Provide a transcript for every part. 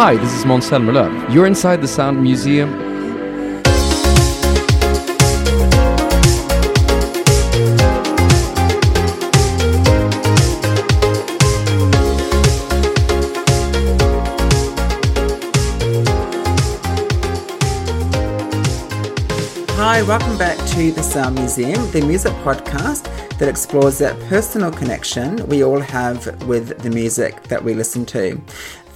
Hi, this is Måns Zelmerlöw. You're inside the Sound Museum. Hi, welcome back to the Sound Museum, the music podcast that explores that personal connection we all have with the music that we listen to.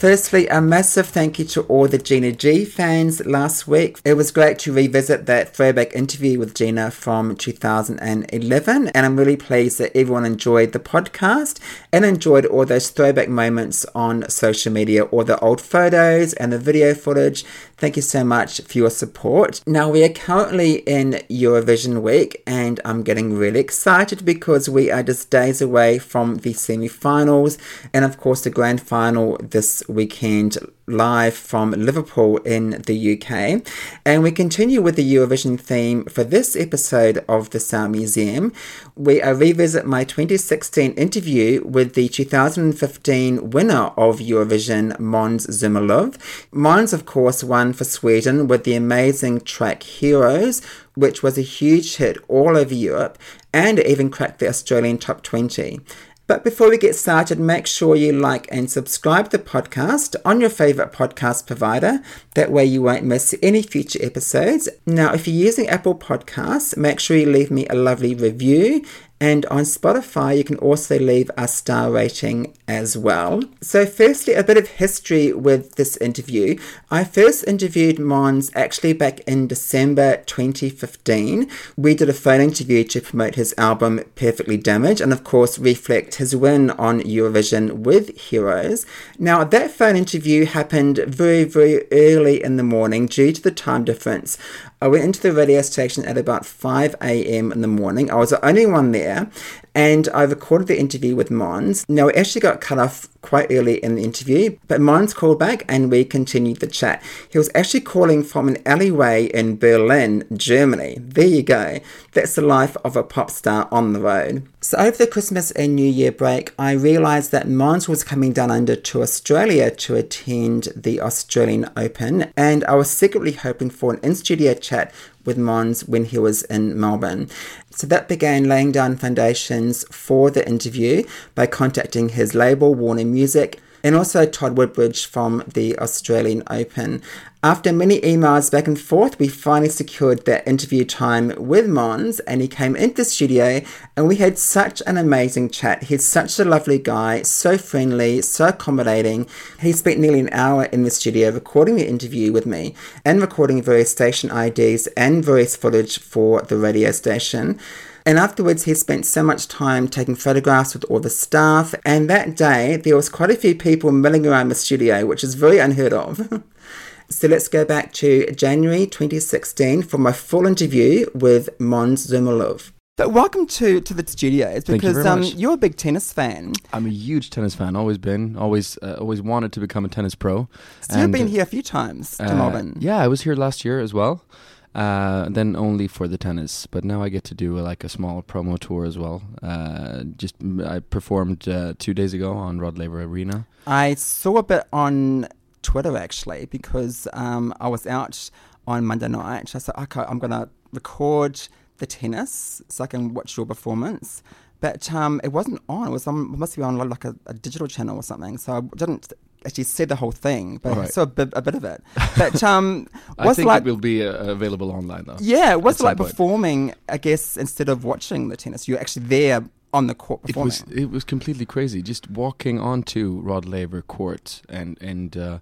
Firstly, a massive thank you to all the Gina G fans last week. It was great to revisit that throwback interview with Gina from 2011, and I'm really pleased that everyone enjoyed the podcast and enjoyed all those throwback moments on social media, all the old photos and the video footage. Thank you so much for your support. Now, we are currently in Eurovision week, and I'm getting really excited because we are just days away from the semi finals and, of course, the grand final this weekend live from Liverpool in the UK. And we continue with the Eurovision theme for this episode of the Sound Museum. We uh, revisit my 2016 interview with the 2015 winner of Eurovision, Måns Zelmerlöw. Måns, of course, won for Sweden with the amazing track Heroes, which was a huge hit all over Europe and even cracked the Australian top 20. But before we get started, make sure you like and subscribe to the podcast on your favorite podcast provider. That way you won't miss any future episodes. Now, if you're using Apple Podcasts, make sure you leave me a lovely review and on Spotify, you can also leave a star rating as well. So, firstly, a bit of history with this interview. I first interviewed Måns actually back in December 2015. We did a phone interview to promote his album Perfectly Damaged and, of course, reflect his win on Eurovision with Heroes. Now, that phone interview happened very, very early in the morning due to the time difference. I went into the radio station at about 5 a.m. in the morning. I was the only one there, and I recorded the interview with Måns. Now, we actually got cut off quite early in the interview, but Måns called back and we continued the chat. He was actually calling from an alleyway in Berlin, Germany. There you go. That's the life of a pop star on the road. So, over the Christmas and New Year break, I realised that Måns was coming down under to Australia to attend the Australian Open, and I was secretly hoping for an in studio chat with Måns when he was in Melbourne. So that began laying down foundations for the interview by contacting his label, Warner Music, and also Todd Woodbridge from the Australian Open. After many emails back and forth, we finally secured that interview time with Måns, and he came into the studio, and we had such an amazing chat. He's such a lovely guy, so friendly, so accommodating. He spent nearly an hour in the studio recording the interview with me and recording various station IDs and various footage for the radio station. And afterwards, he spent so much time taking photographs with all the staff. And that day, there was quite a few people milling around the studio, which is very unheard of. so let's go back to January 2016 for my full interview with Måns Zelmerlöw. But welcome to, to the studios Thank you because very um, you're a big tennis fan. I'm a huge tennis fan, always been, always uh, always wanted to become a tennis pro. So you've been here a few times to uh, Melbourne. Yeah, I was here last year as well. Uh, then only for the tennis, but now I get to do like a small promo tour as well. Uh, just I performed uh, two days ago on Rod Laver Arena. I saw a bit on Twitter actually because um, I was out on Monday night. I said, okay, I'm going to record the tennis so I can watch your performance. But um, it wasn't on. It was on, it must be on like a, a digital channel or something. So I didn't actually said the whole thing, but I Alright. saw a bit, a bit of it. But um, I what's think like? it will be uh, available online though. yeah, what's at it like some point. performing? I guess instead of watching the tennis, you're actually there on the court It performing. was it was completely crazy. Just walking onto Rod Laver Court and and uh,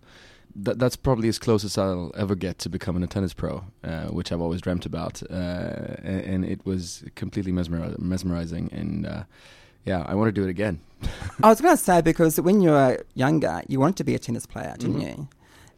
that that's probably as close as I'll ever get to becoming a tennis pro, uh, which I've always dreamt about. Uh, and, and it was completely mesmeri- mesmerizing. And uh, yeah, I want to do it again. I was going to say because when you were younger, you wanted to be a tennis player, didn't Mhm. you?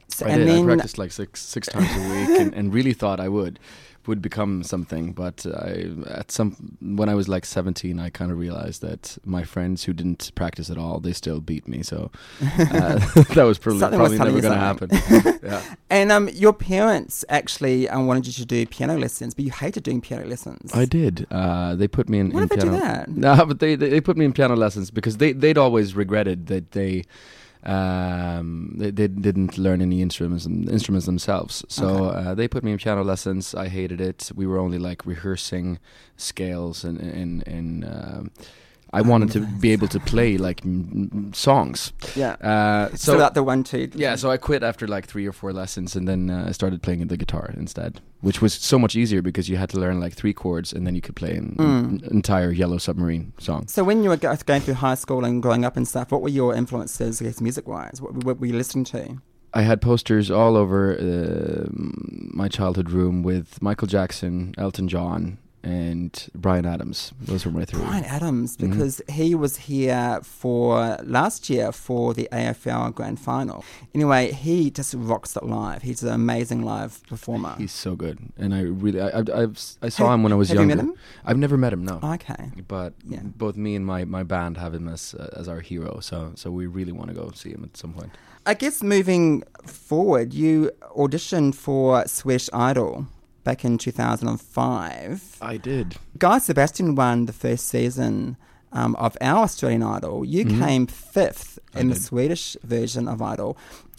So, I and did. I practiced like six six times a week, and, and really thought I would would become something. But I at some when I was like seventeen, I kind of realized that my friends who didn't practice at all, they still beat me. So uh, that was probably, Something was never going to happen. yeah. and um, your parents actually um, wanted you to do piano lessons, but you hated doing piano lessons. I did. Uh, they put me in, Why in did they do piano. that? No, but they, they they put me in piano lessons because they they'd always regretted that they Um, they, they didn't learn any instruments instruments themselves, so Okay. uh, they put me in piano lessons. I hated it. We were only like rehearsing scales and and and. um I wanted to be able to play like songs. Yeah. Uh, So, so that the one two. yeah, so I quit after like three or four lessons, and then uh, I started playing the guitar instead, which was so much easier because you had to learn like three chords, and then you could play an Mm. an entire Yellow Submarine song. So when you were going through high school and growing up and stuff, what were your influences, I guess, music wise? What, what were you listening to? I had posters all over uh, my childhood room with Michael Jackson, Elton John, and Bryan Adams. Those were my three. Bryan Adams, Mhm. because he was here for last year for the AFL Grand Final. Anyway, he just rocks it live. He's an amazing live performer. He's so good, and I really, I, I, I've, I saw him when I was Have younger. you met him? I've never met him, no. Okay. but Yeah. both me and my, my band have him as uh, as our hero, so so we really want to go see him at some point. I guess moving forward, you auditioned for Swedish Idol back in 2005. I did. Guy Sebastian won the first season um, of our Australian Idol. You Mhm. came fifth I in the. Swedish version of Idol.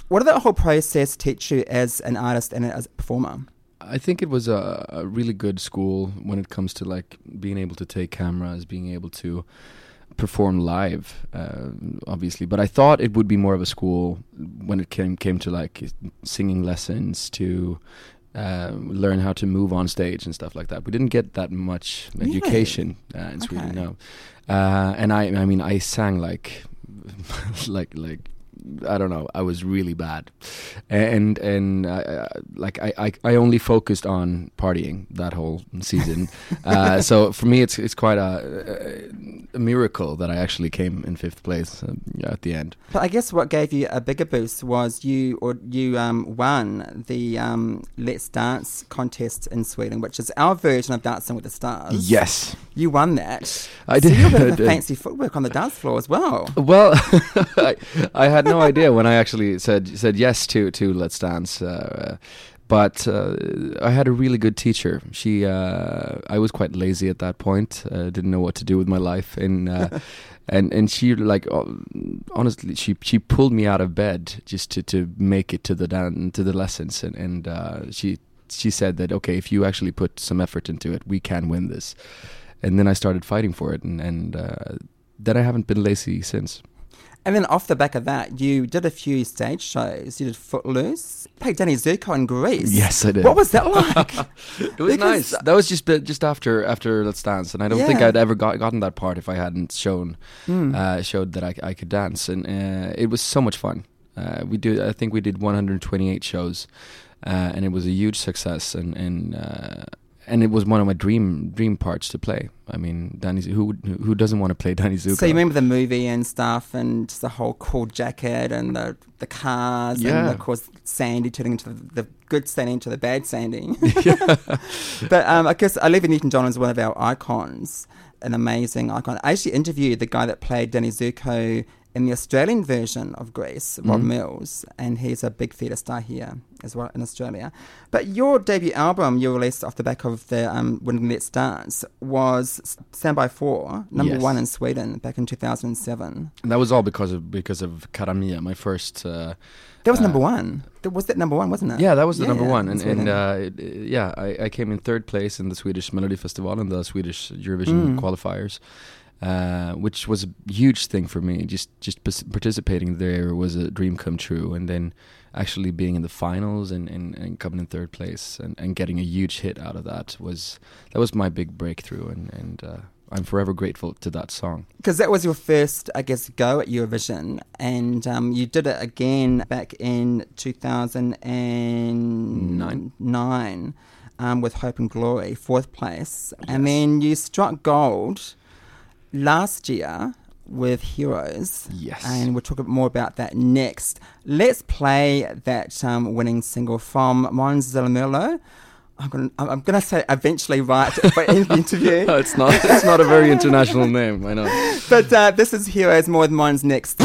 What did that whole process teach you as an artist and as a performer? I think it was a, a really good school when it comes to like being able to take cameras, being able to perform live, uh, obviously. But I thought it would be more of a school when it came came to like singing lessons to. Uh, learn how to move on stage and stuff like that. We didn't get that much Really? education uh, in Sweden, Okay. no. Uh, and I, I mean, I sang like, like, like I don't know. I was really bad, and and uh, like I, I I only focused on partying that whole season. uh, so for me, it's it's quite a, a miracle that I actually came in fifth place um, at the end. But I guess what gave you a bigger boost was you or you um, won the um, Let's Dance contest in Sweden, which is our version of Dancing with the Stars. Yes, You won that. I so did. You did. fancy footwork on the dance floor as well. Well, I, I had no idea when I actually said said yes to to Let's Dance, uh, but uh, I had a really good teacher. She, uh, I was quite lazy at that point. Uh, didn't know what to do with my life, and uh, and and she like uh, honestly, she she pulled me out of bed just to to make it to the dan- to the lessons, and and uh, she she said that okay, if you actually put some effort into it, we can win this. And then I started fighting for it, and and uh, then I haven't been lazy since. And then off the back of that, you did a few stage shows. You did Footloose, played Danny Zuko in Grease. Yes, I did. What was that like? It was Because- nice. That was just just after after Let's Dance, and I don't think I'd ever got, gotten that part if I hadn't shown Hmm. uh, showed that I, I could dance, and uh, it was so much fun. Uh, we did. I think we did 128 shows, uh, and it was a huge success, and and uh, and it was one of my dream dream parts to play. I mean, Danny, who who doesn't want to play Danny Zuko? So you remember the movie and stuff, and the whole cool jacket and the the cars, and of course Sandy turning into the, the good Sandy into the bad Sandy. but um, I guess Olivia Newton-John is one of our icons, an amazing icon. I actually interviewed the guy that played Danny Zuko in the Australian version of Grease, Rob Mhm. Mills, and he's a big theatre star here as well in Australia. But your debut album you released off the back of the um, When Let's Dance was Stand By For, number Yes. one in Sweden back in 2007. And that was all because of because of Cara Mia, my first. Uh, That was Uh, number one. That was that number one, wasn't it? Yeah, that was the number one, and and uh, it- yeah, I, I came in third place in the Swedish Melody Festival and the Swedish Eurovision Mm. qualifiers, uh, which was a huge thing for me. Just just participating there was a dream come true, and then actually being in the finals and, and, and coming in third place and, and getting a huge hit out of that was that was my big breakthrough, and and uh, I'm forever grateful to that song. Because that was your first, I guess, go at Eurovision, and um, you did it again back in 2009 Nine. um, with Hope and Glory, fourth place. And then you struck gold last year with Heroes. Yes. And we'll talk more about that next. Let's play that um, winning single from Mon Zalamerlo. I'm going to I'm gonna say eventually right for in the interview. No, it's not. It's not a very international name. I know. But uh, this is Heroes More Than Mine's next.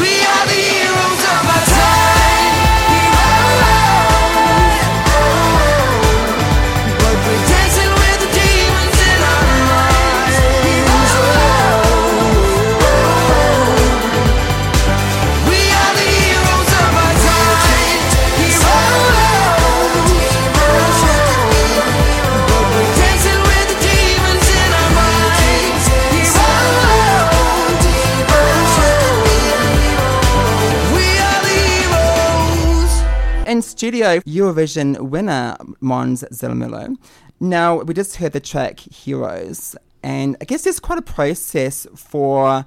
Studio, Eurovision winner Måns Zelmerlöw. Now, we just heard the track Heroes, and I guess there's quite a process for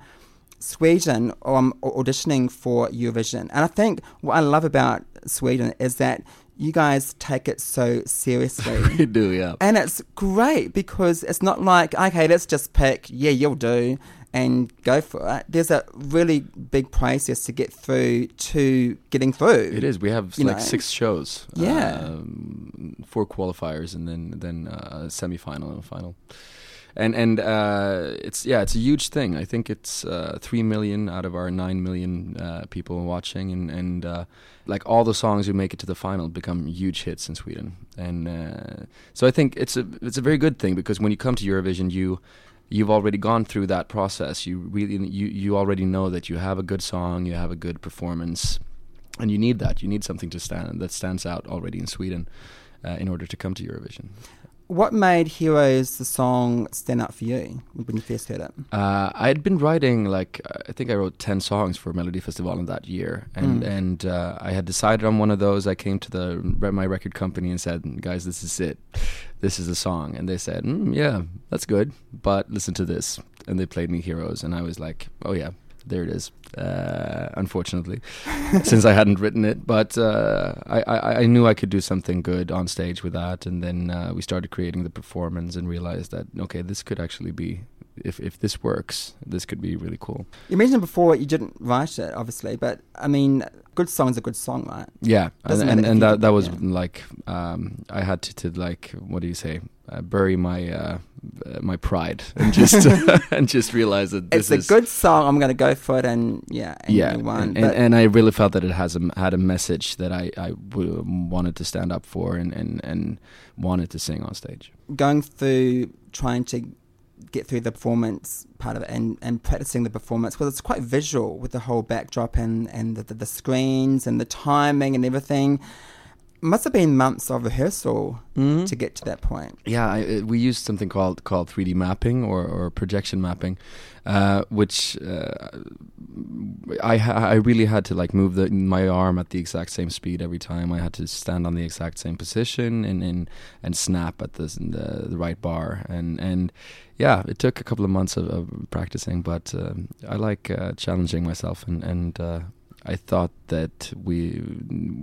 Sweden um, auditioning for Eurovision. And I think what I love about Sweden is that you guys take it so seriously. you do, yeah. And it's great because it's not like, okay, let's just pick, yeah, you'll do, and go for it. There's a really big process to get through to getting through. It is. We have like know? six shows. Yeah. Um, four qualifiers and then then uh, a semi-final and a final. And and uh, it's yeah, it's a huge thing. I think it's uh, three million out of our nine million uh, people watching, and and uh, like all the songs who make it to the final become huge hits in Sweden. And uh, so I think it's a it's a very good thing because when you come to Eurovision, you you've already gone through that process. You really you you already know that you have a good song, you have a good performance, and you need that. You need something to stand that stands out already in Sweden uh, in order to come to Eurovision. What made Heroes the song stand out for you when you first heard it? Uh, I had been writing like uh, I think I wrote ten songs for Melody Festival in that year, and Mm. and uh, I had decided on one of those. I came to the my record company and said, "Guys, this is it. This is the song." And they said, mm, "Yeah, that's good, but listen to this." And they played me Heroes, and I was like, "Oh yeah." There it is. Uh, unfortunately, since I hadn't written it, but uh, I, I, I knew I could do something good on stage with that, and then uh, we started creating the performance and realized that okay, this could actually be if if this works, this could be really cool. You mentioned before you didn't write it, obviously, but I mean, good song's a good song, right? Yeah, Doesn't and and, and that that was yeah. like um, I had to, to like what do you say uh, bury my uh, uh, my pride and just and just realize that this It's is a good song. I'm going to go for it, and yeah, and yeah, won. and, and, and I really felt that it has a, had a message that I I w- wanted to stand up for and, and and wanted to sing on stage. going through trying to get through the performance part of it and, and practicing the performance, well, it's quite visual with the whole backdrop and, and the, the, the screens and the timing and everything. Must have been months of rehearsal Mm-hmm. to get to that point. Yeah, I, uh, we used something called called 3D mapping or, or projection mapping, uh, which uh, I I really had to like move the my arm at the exact same speed every time. I had to stand on the exact same position and and, and snap at the, the the right bar and and yeah, it took a couple of months of, of practicing, but um, I like uh, challenging myself and and uh, I thought that we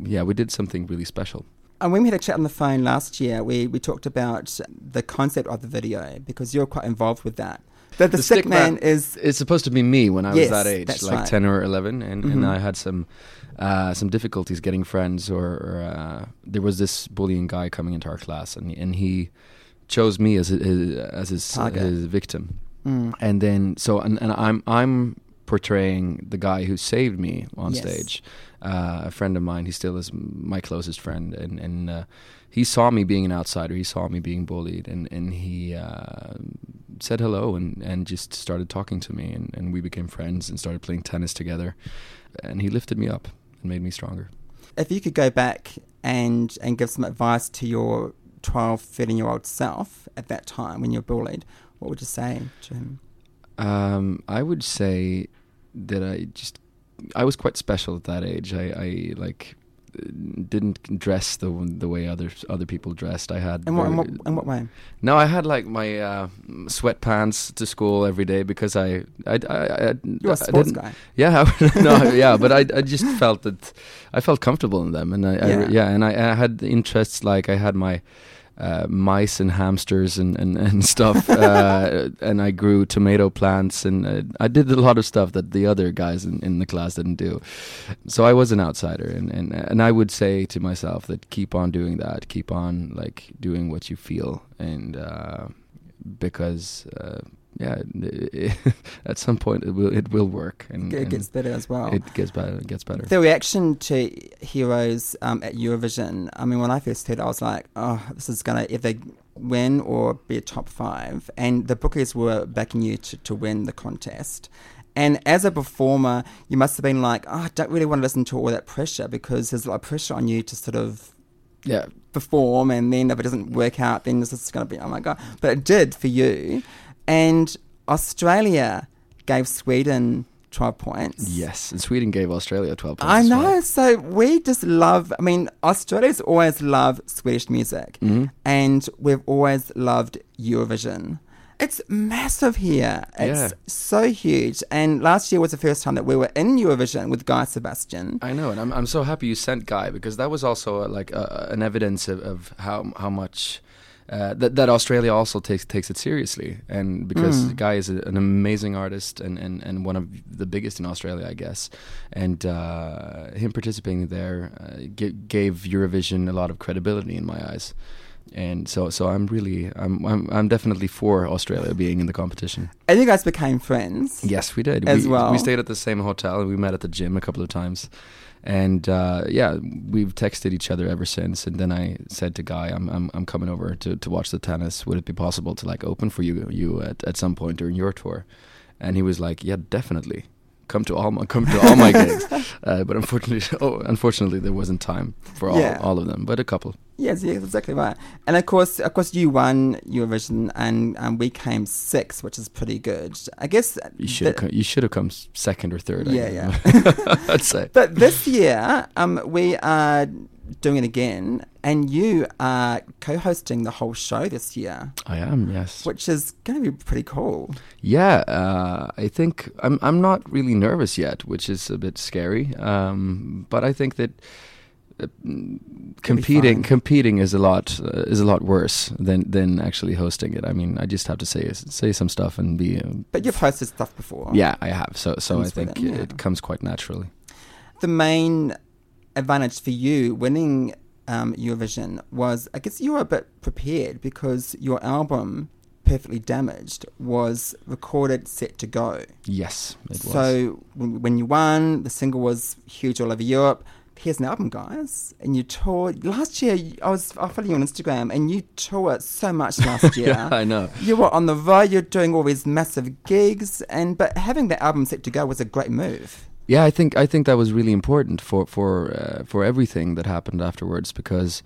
yeah we did something really special. And when we had a chat on the phone last year, we, we talked about the concept of the video because you're quite involved with that. The, the, The stick, stick man, man- is It's supposed to be me when I Yes, was that age, like right. ten or eleven, and, Mhm. and I had some uh, some difficulties getting friends. Or, or uh, there was this bullying guy coming into our class, and and he chose me as his, as his, his victim. mm, And then so and, and I'm I'm portraying the guy who saved me on Yes. stage. Uh, a friend of mine, he still is my closest friend, and and uh, he saw me being an outsider. He saw me being bullied, and and he uh, said hello and and just started talking to me, and and we became friends and started playing tennis together, and he lifted me up and made me stronger. if you could go back and, and give some advice to your 12, 13 year old self at that time when you're bullied, what would you say to him? Um, I would say that I just I was quite special at that age. I, I like didn't dress the the way other other people dressed. I had In what, in what, in what way? no, I had like my uh, sweatpants to school every day because I I I, I, You're a I sports didn't- guy. Yeah, no, yeah, but I I just felt that I felt comfortable in them, and I, I Yeah. yeah, and I, I had interests like I had my. Uh, mice and hamsters and and, and stuff, uh, and I grew tomato plants, and uh, I did a lot of stuff that the other guys in, in the class didn't do. So I was an outsider, and, and and I would say to myself that keep on doing that, keep on like doing what you feel, and uh, yeah, at some point it will it will work, and, It and gets better as well. it gets better. It gets better. The reaction to Heroes um, at Eurovision, I mean, when I first heard it, I was like, oh, this is going to either win or be a top five. And the bookies were backing you to, to win the contest. And as a performer, you must have been like, oh, I don't really want to listen to all that pressure because there's a lot of pressure on you to sort of yeah, perform and then if it doesn't work out then it's just going to be oh my god but it did for you and australia gave sweden 12 points. Yes, and Sweden gave Australia 12 points. I know. well. So we just love, I mean, Australia's always loved Swedish music Mhm. and we've always loved Eurovision. It's massive here. It's Yeah. so huge. And last year was the first time that we were in Eurovision with Guy Sebastian. I know, and I'm I'm so happy you sent Guy because that was also uh, like uh, an evidence of, of how how much uh, that that Australia also takes takes it seriously, and because Mm. Guy is a, an amazing artist and, and, and one of the biggest in Australia, I guess, and uh, him participating there uh, g- gave Eurovision a lot of credibility in my eyes. And so, so I'm really, I'm, I'm, I'm definitely for Australia being in the competition. And you guys became friends. Yes, we did. As we, well. We stayed at the same hotel and we met at the gym a couple of times. And uh, yeah, we've texted each other ever since. And then I said to Guy, "I'm I'm, I'm coming over to, to watch the tennis. Would it be possible to like open for you you at, at some point during your tour?" And he was like, "Yeah, definitely. Come to all my come to all my gigs." Uh, but unfortunately, oh, unfortunately, there wasn't time for all, Yeah. all of them, but a couple. Yes, yeah, exactly right. And of course, of course, you won Eurovision, and and we came sixth, which is pretty good. I guess. You should have that- come, you should have come second or third. I Yeah. I'd say. But this year, um, we are doing it again, and you are co-hosting the whole show this year, I am. Yes. which is going to be pretty cool. Yeah, uh, I think I'm I'm not really nervous yet, which is a bit scary. Um, but I think that uh, competing competing is a lot uh, is a lot worse than than actually hosting it. I mean, I just have to say say some stuff and be. Uh, But you've hosted stuff before. yeah, I have. So so I think Sweden, yeah. it comes quite naturally. The main advantage for you winning um, Eurovision was, I guess, you were a bit prepared because your album. Perfectly Damaged was recorded, set to go. Yes, it was. So when, when you won, the single was huge all over Europe. Here's an album, guys, and you toured last year. I was I followed you on Instagram, and you toured so much last year. yeah, I know. You were on the road. You're doing all these massive gigs, and but having the album set to go was a great move. Yeah, I think I think that was really important for for uh, for everything that happened afterwards because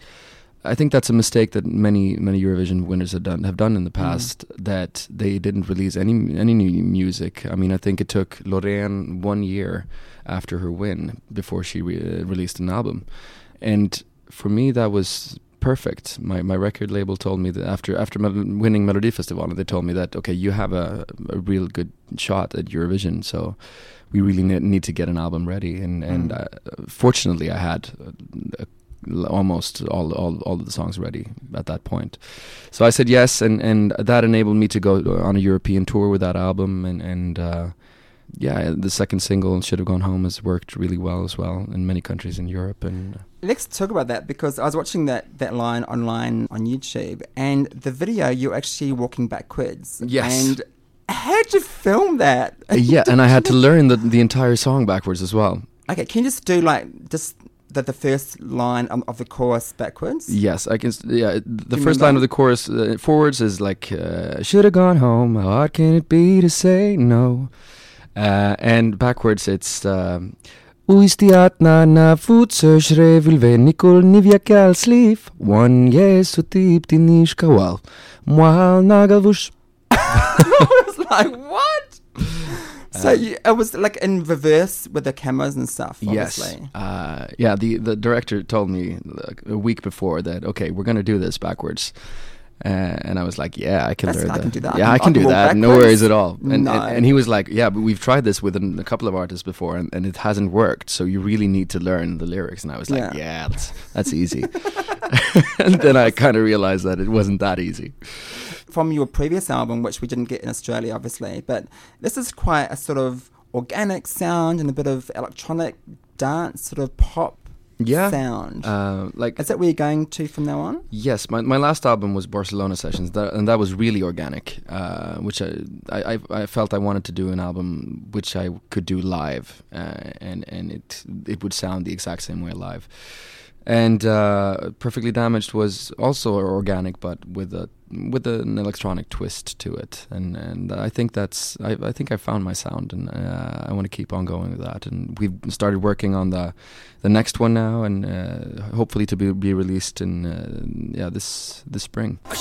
I think that's a mistake that many many Eurovision winners have done have done in the past that they didn't release any any new music. I mean, I think it took Loreen one year after her win before she re- uh, released an album, and for me that was perfect. My my record label told me that after after winning Melodifestivalen, they told me that okay, you have a a real good shot at Eurovision, so we really ne- need to get an album ready. And and Mm. uh, fortunately, I had uh, almost all all all of the songs ready at that point. So I said yes, and and that enabled me to go on a European tour with that album, and and. Uh, yeah, the second single "Should Have Gone Home" has worked really well as well in many countries in Europe, and Let's talk about that because I was watching that that line online on YouTube, and the video you're actually walking backwards. Yes. And how'd you film that? Uh, yeah, and I had to learn the the entire song backwards as well. Okay, can you just do like just the, the first line of, of the chorus backwards? Yes, I can. Yeah, the first line of the chorus uh, forwards is like, uh, "Should have gone home. How hard can it be to say no?" Uh, and backwards it's. Um, Uistiat na na futsöshre vilvenikul nivja sleeve one yes utip tinish kawal mwal nagalvush I was like, what? So you, it was like in reverse with the cameras and stuff. Obviously. Yes. Uh, yeah. The the director told me like, a week before that. Okay, we're gonna do this backwards. Uh, and I was like, "Yeah, I can That's- learn I that. can do that. Yeah, I can- can I can do that. No worries at all." And, No. and and he was like, "Yeah, but we've tried this with an, a couple of artists before, and, and it hasn't worked. So you really need to learn the lyrics." And I was like, Yeah. "Yeah, that's that's easy." and then I kind of realized that it wasn't that easy. From your previous album, which we didn't get in Australia, obviously, but this is quite a sort of organic sound and a bit of electronic dance, sort of pop Yeah. sound. Uh, like is that where you're going to from now on? Yes, my, my last album was Barcelona Sessions, that, and that was really organic, uh, which I, I I- felt I wanted to do an album which I could do live, uh, and and it it would sound the exact same way live. And uh, Perfectly Damaged was also organic, but with a with an electronic twist to it, and and I think that's I, I think I found my sound, and uh, I want to keep on going with that. And we've started working on the the next one now, and uh, hopefully to be be released in uh, yeah this this spring. I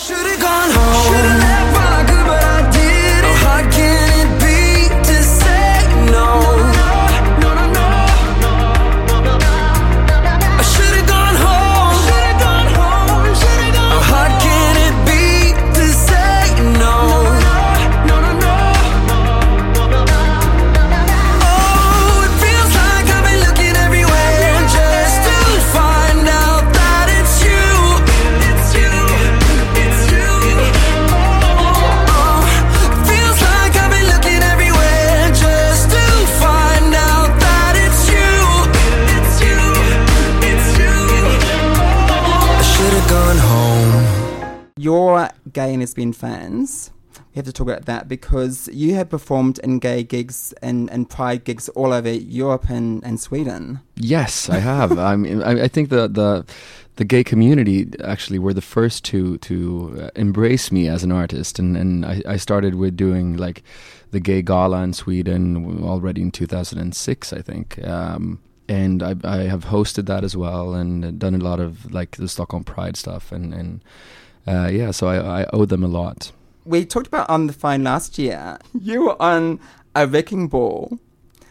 lesbian fans, we have to talk about that because you have performed in gay gigs and, and pride gigs all over Europe and, and Sweden. Yes, I have. I mean, I, I think the the the gay community actually were the first to to uh, embrace me as an artist, and and I, I started with doing like the gay gala in Sweden already in 2006, I think. Um, and I, I have hosted that as well, and done a lot of like the Stockholm Pride stuff, and and uh, yeah, so I, I owe them a lot. We talked about on the phone last year, you were on a wrecking ball,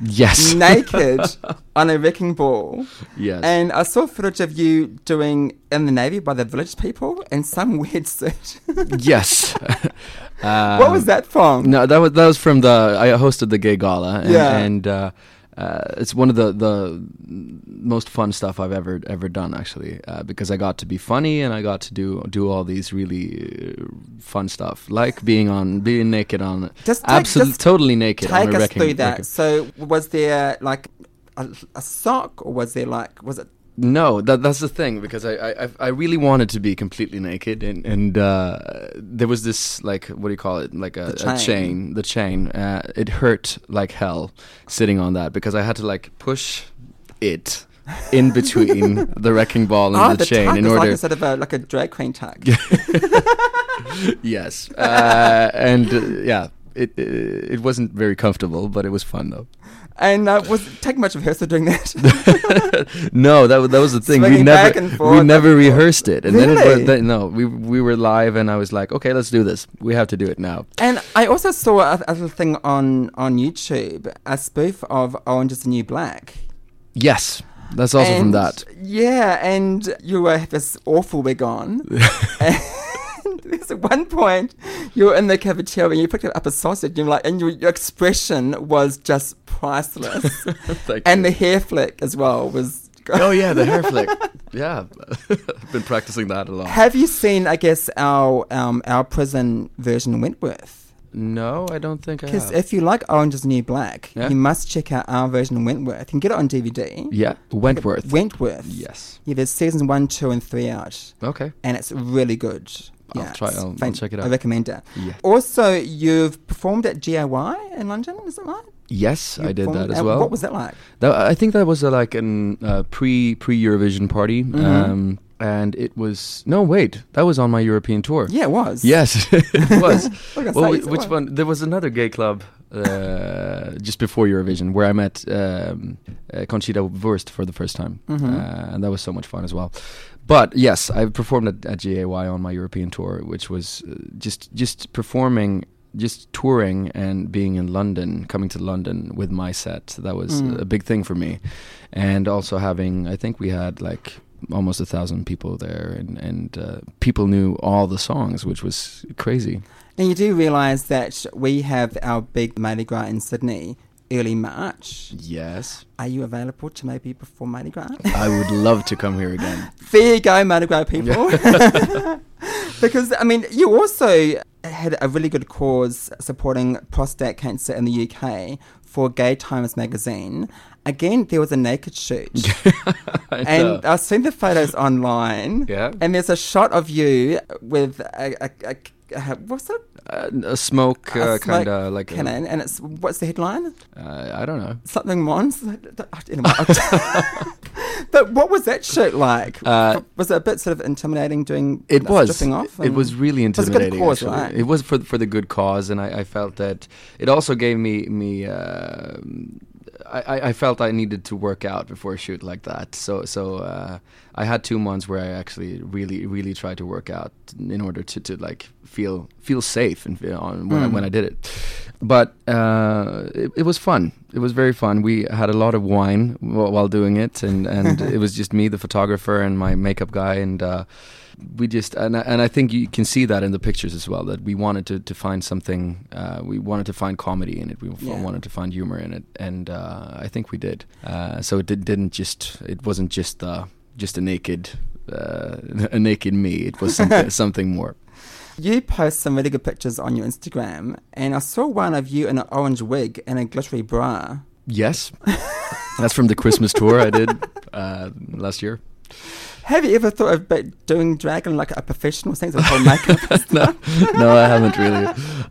Yes, naked on a wrecking ball. yes. And I saw footage of you doing in the Navy by the village people in some weird suit. yes. what was Um, that from? No, that was that was from the I hosted the gay gala, and, Yeah. and uh, uh, it's one of the the most fun stuff I've ever ever done actually, uh, because I got to be funny and I got to do do all these really uh, fun stuff, like being on being naked on Just take- absolutely just totally naked on Take us wrecking. through that. wrecking- So, was there like a, a sock, or was there like was it? No, that that's the thing because I, I I- really wanted to be completely naked and and uh, there was this like what do you call it like a, The a chain. chain the chain uh, it hurt like hell sitting on that because I had to like push it in between the wrecking ball and oh, the, the chain in order like sort of a like a drag queen tuck. yes uh, and uh, yeah it, it it wasn't very comfortable but it was fun though and uh, was take much of rehearsal doing that? no, that was that was the thing. we never and we never forth. rehearsed it, and then it Really? was, then, no, we we were live, and I was like, okay, let's do this. We have to do it now. and I also saw a, a little thing on on YouTube, a spoof of Orange Is the New Black. Yes, that's also from that. Yeah, and you have this awful wig on. there's at one point you were in the cafeteria and you picked up a sausage and you're like, and your, your expression was just priceless. And you. the hair flick as well was. oh yeah, the hair flick. Yeah, I've been practicing that a lot. Have you seen, I guess, our um, our prison version of Wentworth? No, I don't think I Because if you like Orange is the New Black, Yeah. you must check out our version of Wentworth. You can get it on DVD. yeah, Wentworth. Wentworth. Yes. Yeah, there's seasons one, two, and three out. Okay. and it's really good. I'll Yeah, try- I'll- I'll check it out. I recommend it. Yeah. Also, you've performed at GAY in London, is that right? Yes, You I did that as well. What was that like? That, I think that was a, like an uh, pre pre Eurovision party, Mhm. um, and it was no wait, that was on my European tour. Yeah, it was. Yes, it was. Well, whi- which one? There was another gay club uh, just before Eurovision where I met um, uh, Conchita Wurst for the first time, Mhm. uh, and that was so much fun as well. But yes, I performed at, at GAY on my European tour, which was uh, just just performing. Just touring and being in London, coming to London with my set, that was Mm. a big thing for me. And also having, I think we had like almost a thousand people there, and and uh, people knew all the songs, which was crazy. And you do realise that we have our big Mardi Gras in Sydney early March. Yes, Are you available to maybe perform Mardi Gras? I would love to come here again. There you go, Mardi Gras people. because, I mean, you also had a really good cause supporting prostate cancer in the UK for Gay Times magazine. Again, there was a naked shoot. And. I've seen the photos online. Yeah. And there's a shot of you with a, a, a, a what's it? Uh, a smoke, uh, kind of like. a- cannon. And it's what's the headline? uh, I don't know. Something Måns. Anyway, but what was that shoot like? Uh, was it a bit sort of intimidating doing It uh, was. off? It was really was a good intimidating. cause, right? It was for for the good cause, and I, I felt that it also gave me me. Uh, I, I- I felt I needed to work out before a shoot like that. So so uh, I had two months where I actually really really tried to work out in order to, to like feel feel safe and feel on when I, Mm. when I did it. But uh, it, it was fun. It was very fun. We had a lot of wine while, while doing it, and and it was just me, the photographer, and my makeup guy, and. Uh, we just and I, and I think you can see that in the pictures as well that we wanted to, to find something uh, we wanted to find comedy in it we Yeah. wanted to find humor in it and uh, I think we did uh, so it did, didn't just it wasn't just uh, just a naked uh, a naked me it was something, something more You post some really good pictures on your Instagram, and I saw one of you in an orange wig and a glittery bra. yes that's from the Christmas tour I did uh, last year Have you ever thought of doing drag in like a professional sense of whole makeup? stuff? no, I haven't really.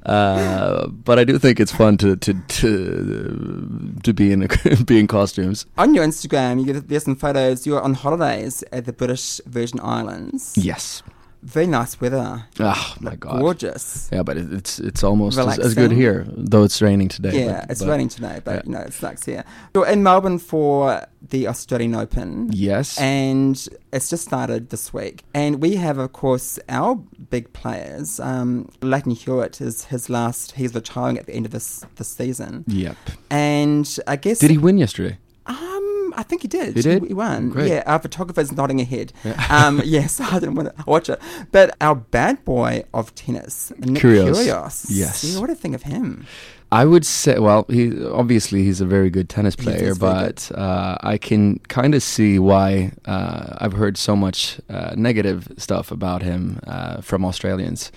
Uh, but I do think it's fun to to to, to be in a, be in costumes. On your Instagram, you, get, there's some photos. You're on holidays at the British Virgin Islands. Yes. Very nice weather. Oh my god. Gorgeous. Yeah, but it, it's it's almost as, as good here, though it's raining today. Yeah, but- it's but- raining today, but yeah. you know, it sucks here. You're in Melbourne for the Australian Open. Yes. And it's just started this week. And we have, of course, our big players. Um, Lleyton Hewitt is his last, he's retiring at the end of this, this season. yep. And I guess. Did he win yesterday? I think he did. He did? He, won. Great. Yeah, our photographer's nodding ahead. Yeah. Um, yes, I didn't want to watch it. But our bad boy of tennis, Nick. Yes. Yeah, what do you think of him? I would say, well, he obviously he's a very good tennis player, but uh, I can kind of see why uh, I've heard so much uh, negative stuff about him uh, from Australians.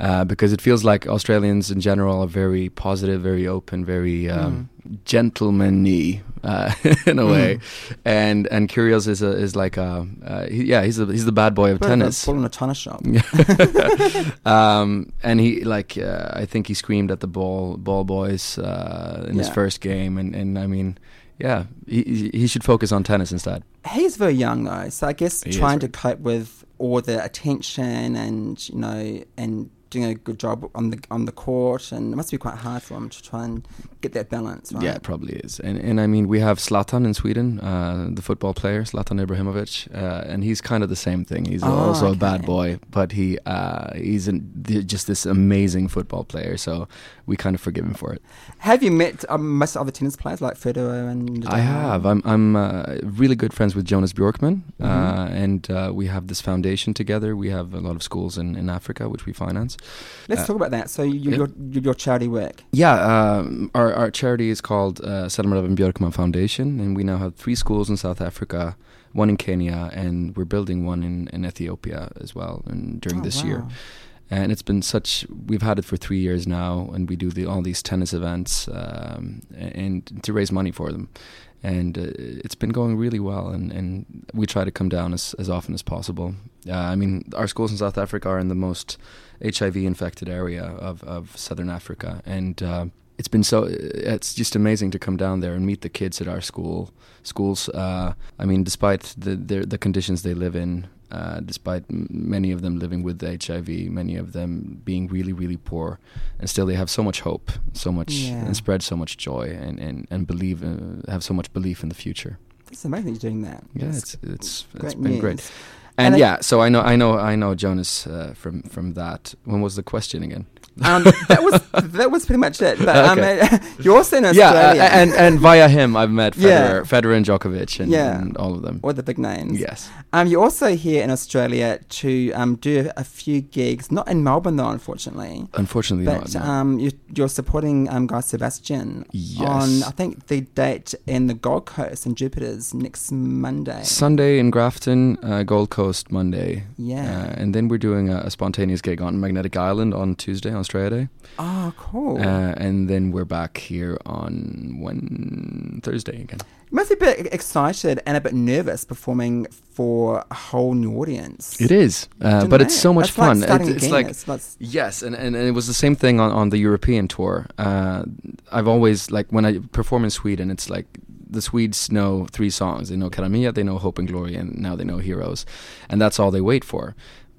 Uh, because it feels like Australians in general are very positive, very open, very um, gentlemanly uh, in a Mm. way, and and Kyrgios is a, is like a uh, he, yeah he's a, he's the bad boy of a tennis. Bull in a china shop. um, and he like uh, I think he screamed at the ball ball boys uh, in his first game, and, and I mean, yeah, he he he should focus on tennis instead. He's very young though, so I guess He trying to cope with all the attention and you know and doing a good job on the on the court, and it must be quite hard for him to try and get that balance. Right? Yeah, it probably is. And and I mean, we have Zlatan in Sweden, uh, the football player Zlatan Ibrahimovic, uh, and he's kind of the same thing. He's Oh, also a bad boy, but he uh, he's an, just this amazing football player. So we kind of forgive him for it. Have you met um, most other tennis players like Federer and? I have. I'm I'm uh, really good friends with Jonas Bjorkman, uh, Mhm. and uh, we have this foundation together. We have a lot of schools in, in Africa which we finance. Let's uh, talk about that. So you, yeah. your your your charity work. Yeah, um, our our charity is called uh, Selma Bjorkman Foundation, and we now have three schools in South Africa, one in Kenya, and we're building one in, in Ethiopia as well. And during Oh, this year, and it's been such. We've had it for three years now, and we do the, all these tennis events um, a- and to raise money for them. And uh, it's been going really well, and, and we try to come down as, as often as possible. Uh, I mean, our schools in South Africa are in the most HIV infected area of, of southern Africa, and uh, it's been so. It's just amazing to come down there and meet the kids at our school schools. Uh, I mean, despite the, the the conditions they live in, uh, despite m- many of them living with HIV, many of them being really, really poor, and still they have so much hope, so much, Yeah. and spread so much joy, and and and believe, uh, have so much belief in the future. It's amazing you're doing that. Yeah, It's it's it's it's been great. And, And I- yeah, so I know I know I know Jonas uh, from from that. When was the question again? Um, that was that was pretty much it. But um, you're also in Yeah, Australia. uh, and and via him I've met Federer, Yeah. Federer and Djokovic, and, Yeah. and all of them. or the big names. Yes. Um, you're also here in Australia to um, do a few gigs, not in Melbourne though, unfortunately. Unfortunately, But not. no. um, you, you're supporting um, Guy Sebastian Yes. on, I think, the date in the Gold Coast in Jupiter's next Monday. Sunday in Grafton, uh, Gold Coast Monday. Yeah. Uh, and then we're doing a, a spontaneous gig on Magnetic Island on Tuesday, Australia Day. oh, cool. Uh, and then we're back here on one Thursday again. you must be a bit excited and a bit nervous performing for a whole new audience. It is, uh, but it's so much That's fun. It- it's like It's like- Yes, and, and, and it was the same thing on, on the European tour. Uh, I've always like when I perform in Sweden, it's like the Swedes know three songs. They know Cara Mia, they know Hope and Glory, and now they know Heroes, and that's all they wait for.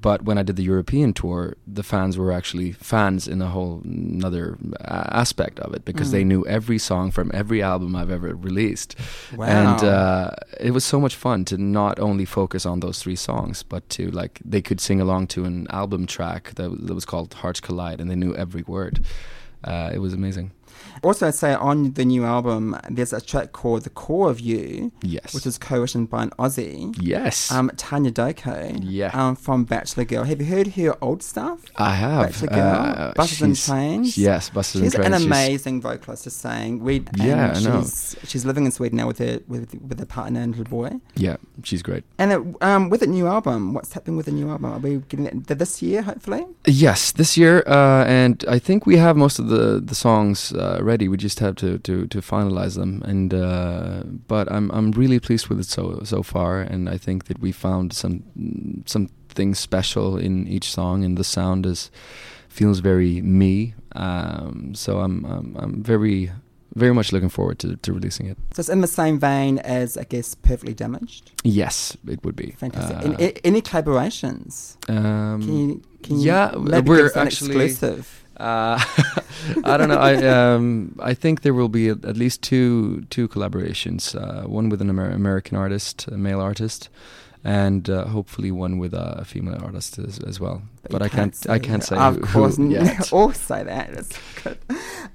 But when I did the European tour, the fans were actually fans in a whole another uh, aspect of it because they Mm. knew every song from every album I've ever released. wow. And uh, it was so much fun to not only focus on those three songs, but to like they could sing along to an album track that, that was called Hearts Collide, and they knew every word. Uh, it was amazing. Also, I'd say on the new album, there's a track called The Core of You, Yes. which is co-written by an Aussie. yes. Um, Tania Doko, Yeah. um, from Bachelor Girl. Have you heard her old stuff? I have. Bachelor Girl, uh, Buses and she's- Trains. Yes, buses She's and an trains. She's- amazing vocalist, just saying. We, Yeah, and I know. She's, she's living in Sweden now with her with with her partner and little boy. Yeah, she's great. And it, um, with a new album, what's happening with the new album? Are we getting it this year, hopefully? Yes, this year, uh, and I think we have most of the the songs uh, uh, ready. We just have to to to finalize them. And uh, but I'm I'm really pleased with it so so far, and I think that we found some some things special in each song, and the sound is feels very me. Um, so I'm, I'm I'm very very much looking forward to, to releasing it. So it's in the same vein as, I guess, Perfectly Damaged. Yes, it would be Fantastic. Uh, And a- any collaborations? um, Can you, can you yeah, we're give us an actually- exclusive? Uh, I don't know. I um, I think there will be at, least two two collaborations. Uh, one with an Amer- American artist, a male artist, and uh, hopefully one with a female artist as, as well. But, you I can't. I say can't that. say Of who, course, who yet. say that. It's good.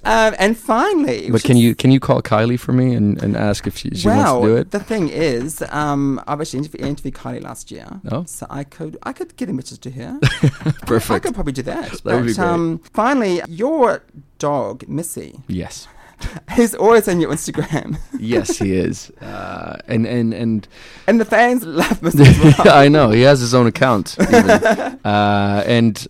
Um, and finally, But can you can you call Kylie for me and, and ask if she, she well, wants to do it? the thing is, um, I've actually interviewed, interviewed Kylie last year, Oh. so I could I could get a message to her. Perfect. I Perfect. could probably do that. That would be But, great. Um, finally, your dog Missy, Yes. he's always on your Instagram, Yes, he is. Uh, and and and and the fans love. As well. I know he has his own account. Uh, and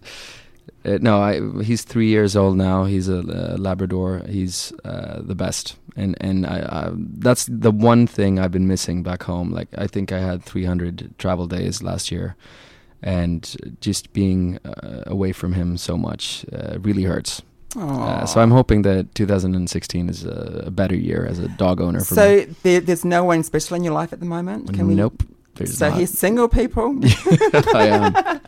uh, no, I, he's three years old now. He's a, uh Labrador. He's uh, the best, and and I, I, that's the one thing I've been missing back home. Like I think I had 300 travel days last year, and just being uh, away from him so much uh, really hurts. Uh, so I'm hoping that 2016 is a, a better year as a dog owner for me. So there, there's no one special in your life at the moment. Can we? nope. There's So not. he's single, people. I am.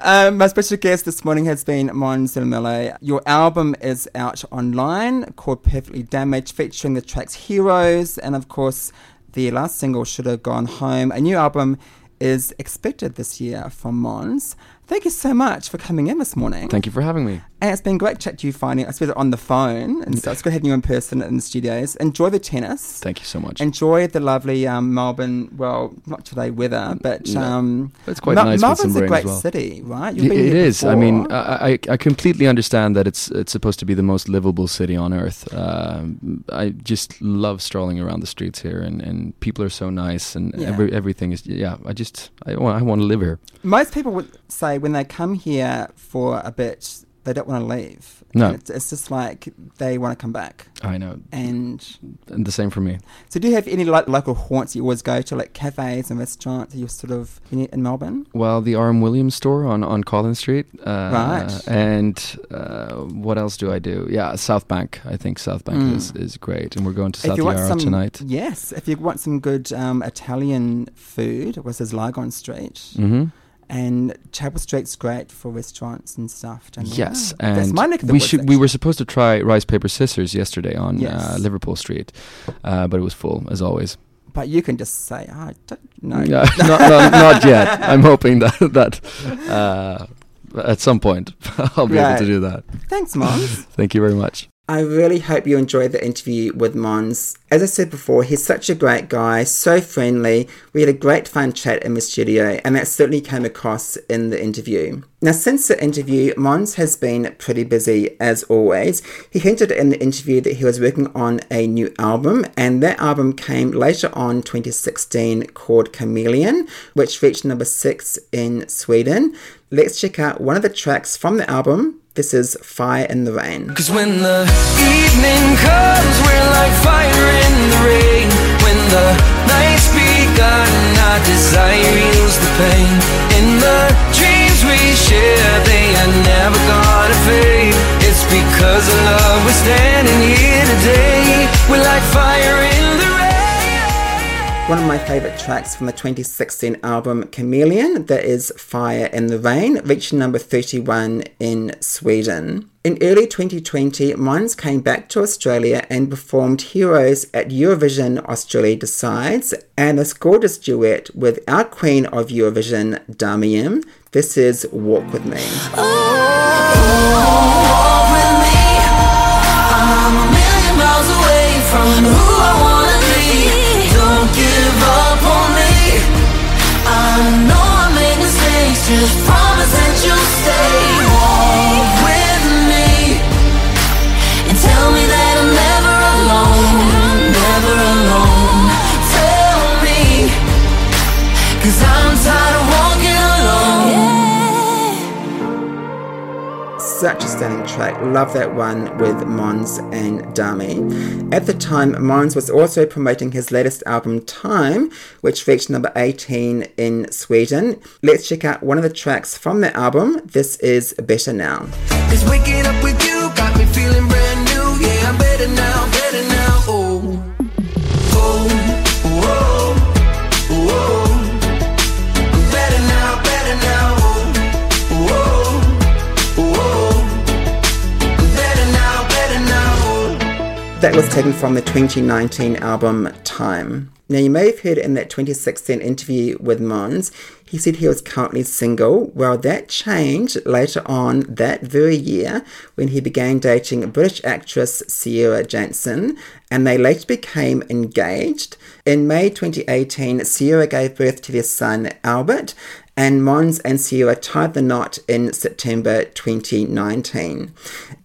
Um, my special guest this morning has been Måns Zelmerlöw. Your album is out online called Perfectly Damaged, featuring the tracks Heroes and, of course, the last single Should Have Gone Home. A new album is expected this year from Måns. Thank you so much for coming in this morning. Thank you for having me. And it's been great chat to you finally, I suppose, on the phone. And so it's good having you in person in the studios. Enjoy the tennis. Thank you so much. Enjoy the lovely um, Melbourne, well, not today weather, but No. um, It's quite Mel- nice Melbourne's a great well. city, right? Y- been it is. I mean. I, I I completely understand that it's it's supposed to be the most livable city on earth. Um, I just love strolling around the streets here, and, and people are so nice, and Yeah. every, everything is. Yeah, I just I want I want to live here. most people would say when they come here for a bit, they don't want to leave. No. It's, it's just like they want to come back. I know, And and the same for me. so, do you have any like local haunts you always go to, like cafes and restaurants that you sort of in, in Melbourne? Well, the R.M. Williams store on, on Collins Street. Uh, Right. And uh, what else do I do? Yeah, South Bank. I think South Bank Mm. is, is great. And we're going to if South Yarra some, tonight. yes, if you want some good um, Italian food, it was his Lygon Street. hmm And Chapel Street's great for restaurants and stuff. Don't? Yes, Yeah. That's and my neck of the we woods, should. We were supposed to try rice paper scissors yesterday on Yes. uh, Liverpool Street, uh, but it was full as always. But you can just say, oh, I don't know. Yeah, not, not, not yet. I'm hoping that that uh, at some point I'll be able to do that. Thanks, Måns. Thank you very much. I really hope you enjoyed the interview with Måns. As I said before, he's such a great guy, so friendly. We had a great fun chat in the studio, and that certainly came across in the interview. Now, since the interview, Måns has been pretty busy as always. He hinted in the interview that he was working on a new album, and that album came later on 2016 called Chameleon, which reached number six in Sweden. Let's check out one of the tracks from the album. This is Fire in the Rain. Cause when the evening comes, we're like fire in the rain. When the nights begun, our desire heals the pain. In the dreams we share, they are never gonna fade. It's because of love we're standing here today. We're like fire in. One of my favourite tracks from the 2016 album Chameleon, that is Fire in the Rain, reaching number 31 in Sweden. In early 2020, Måns came back to Australia and performed Heroes at Eurovision Australia Decides and this gorgeous duet with our queen of Eurovision, Dami Im. This is Walk With Me. Walk with me. Mistakes. Just such a stunning track. Love that one with Måns and Dami. At the time, Måns was also promoting his latest album, Time, which reached number 18 in Sweden. Let's check out one of the tracks from the album. This is Better Now. Better now, better now. That was taken from the 2019 album Time. Now, you may have heard in that 2016 interview with Måns, he said he was currently single. Well, that changed later on that very year when he began dating British actress Ciara Janson, and they later became engaged. In May 2018, Ciara gave birth to their son Albert, and Måns and Ciara tied the knot in September 2019.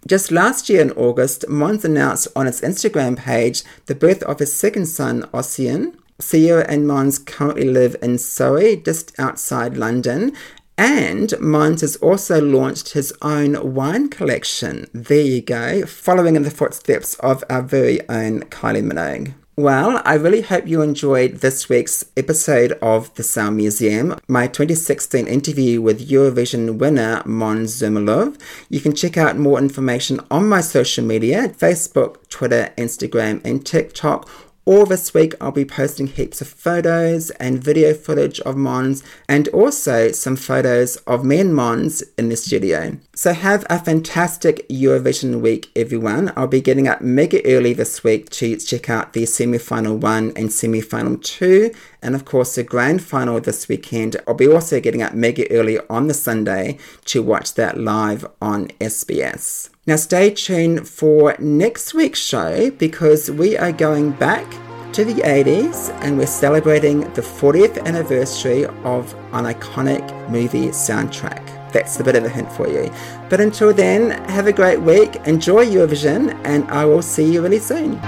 Just last year in August, Måns announced on his Instagram page the birth of his second son, Ossian. Ciara and Måns currently live in Surrey, just outside London, and Måns has also launched his own wine collection. There you go, following in the footsteps of our very own Kylie Minogue. Well, I really hope you enjoyed this week's episode of The Sound Museum, my 2016 interview with Eurovision winner Måns Zelmerlöw. You can check out more information on my social media Facebook, Twitter, Instagram, and TikTok all this week, I'll be posting heaps of photos and video footage of Måns and also some photos of me and Måns in the studio. So, have a fantastic Eurovision week, everyone. I'll be getting up mega early this week to check out the semi final one and semi final two, and of course, the grand final this weekend. I'll be also getting up mega early on the Sunday to watch that live on SBS. Now, stay tuned for next week's show because we are going back to the 80s and we're celebrating the 40th anniversary of an iconic movie soundtrack. That's a bit of a hint for you. But until then, have a great week, enjoy Eurovision, and I will see you really soon.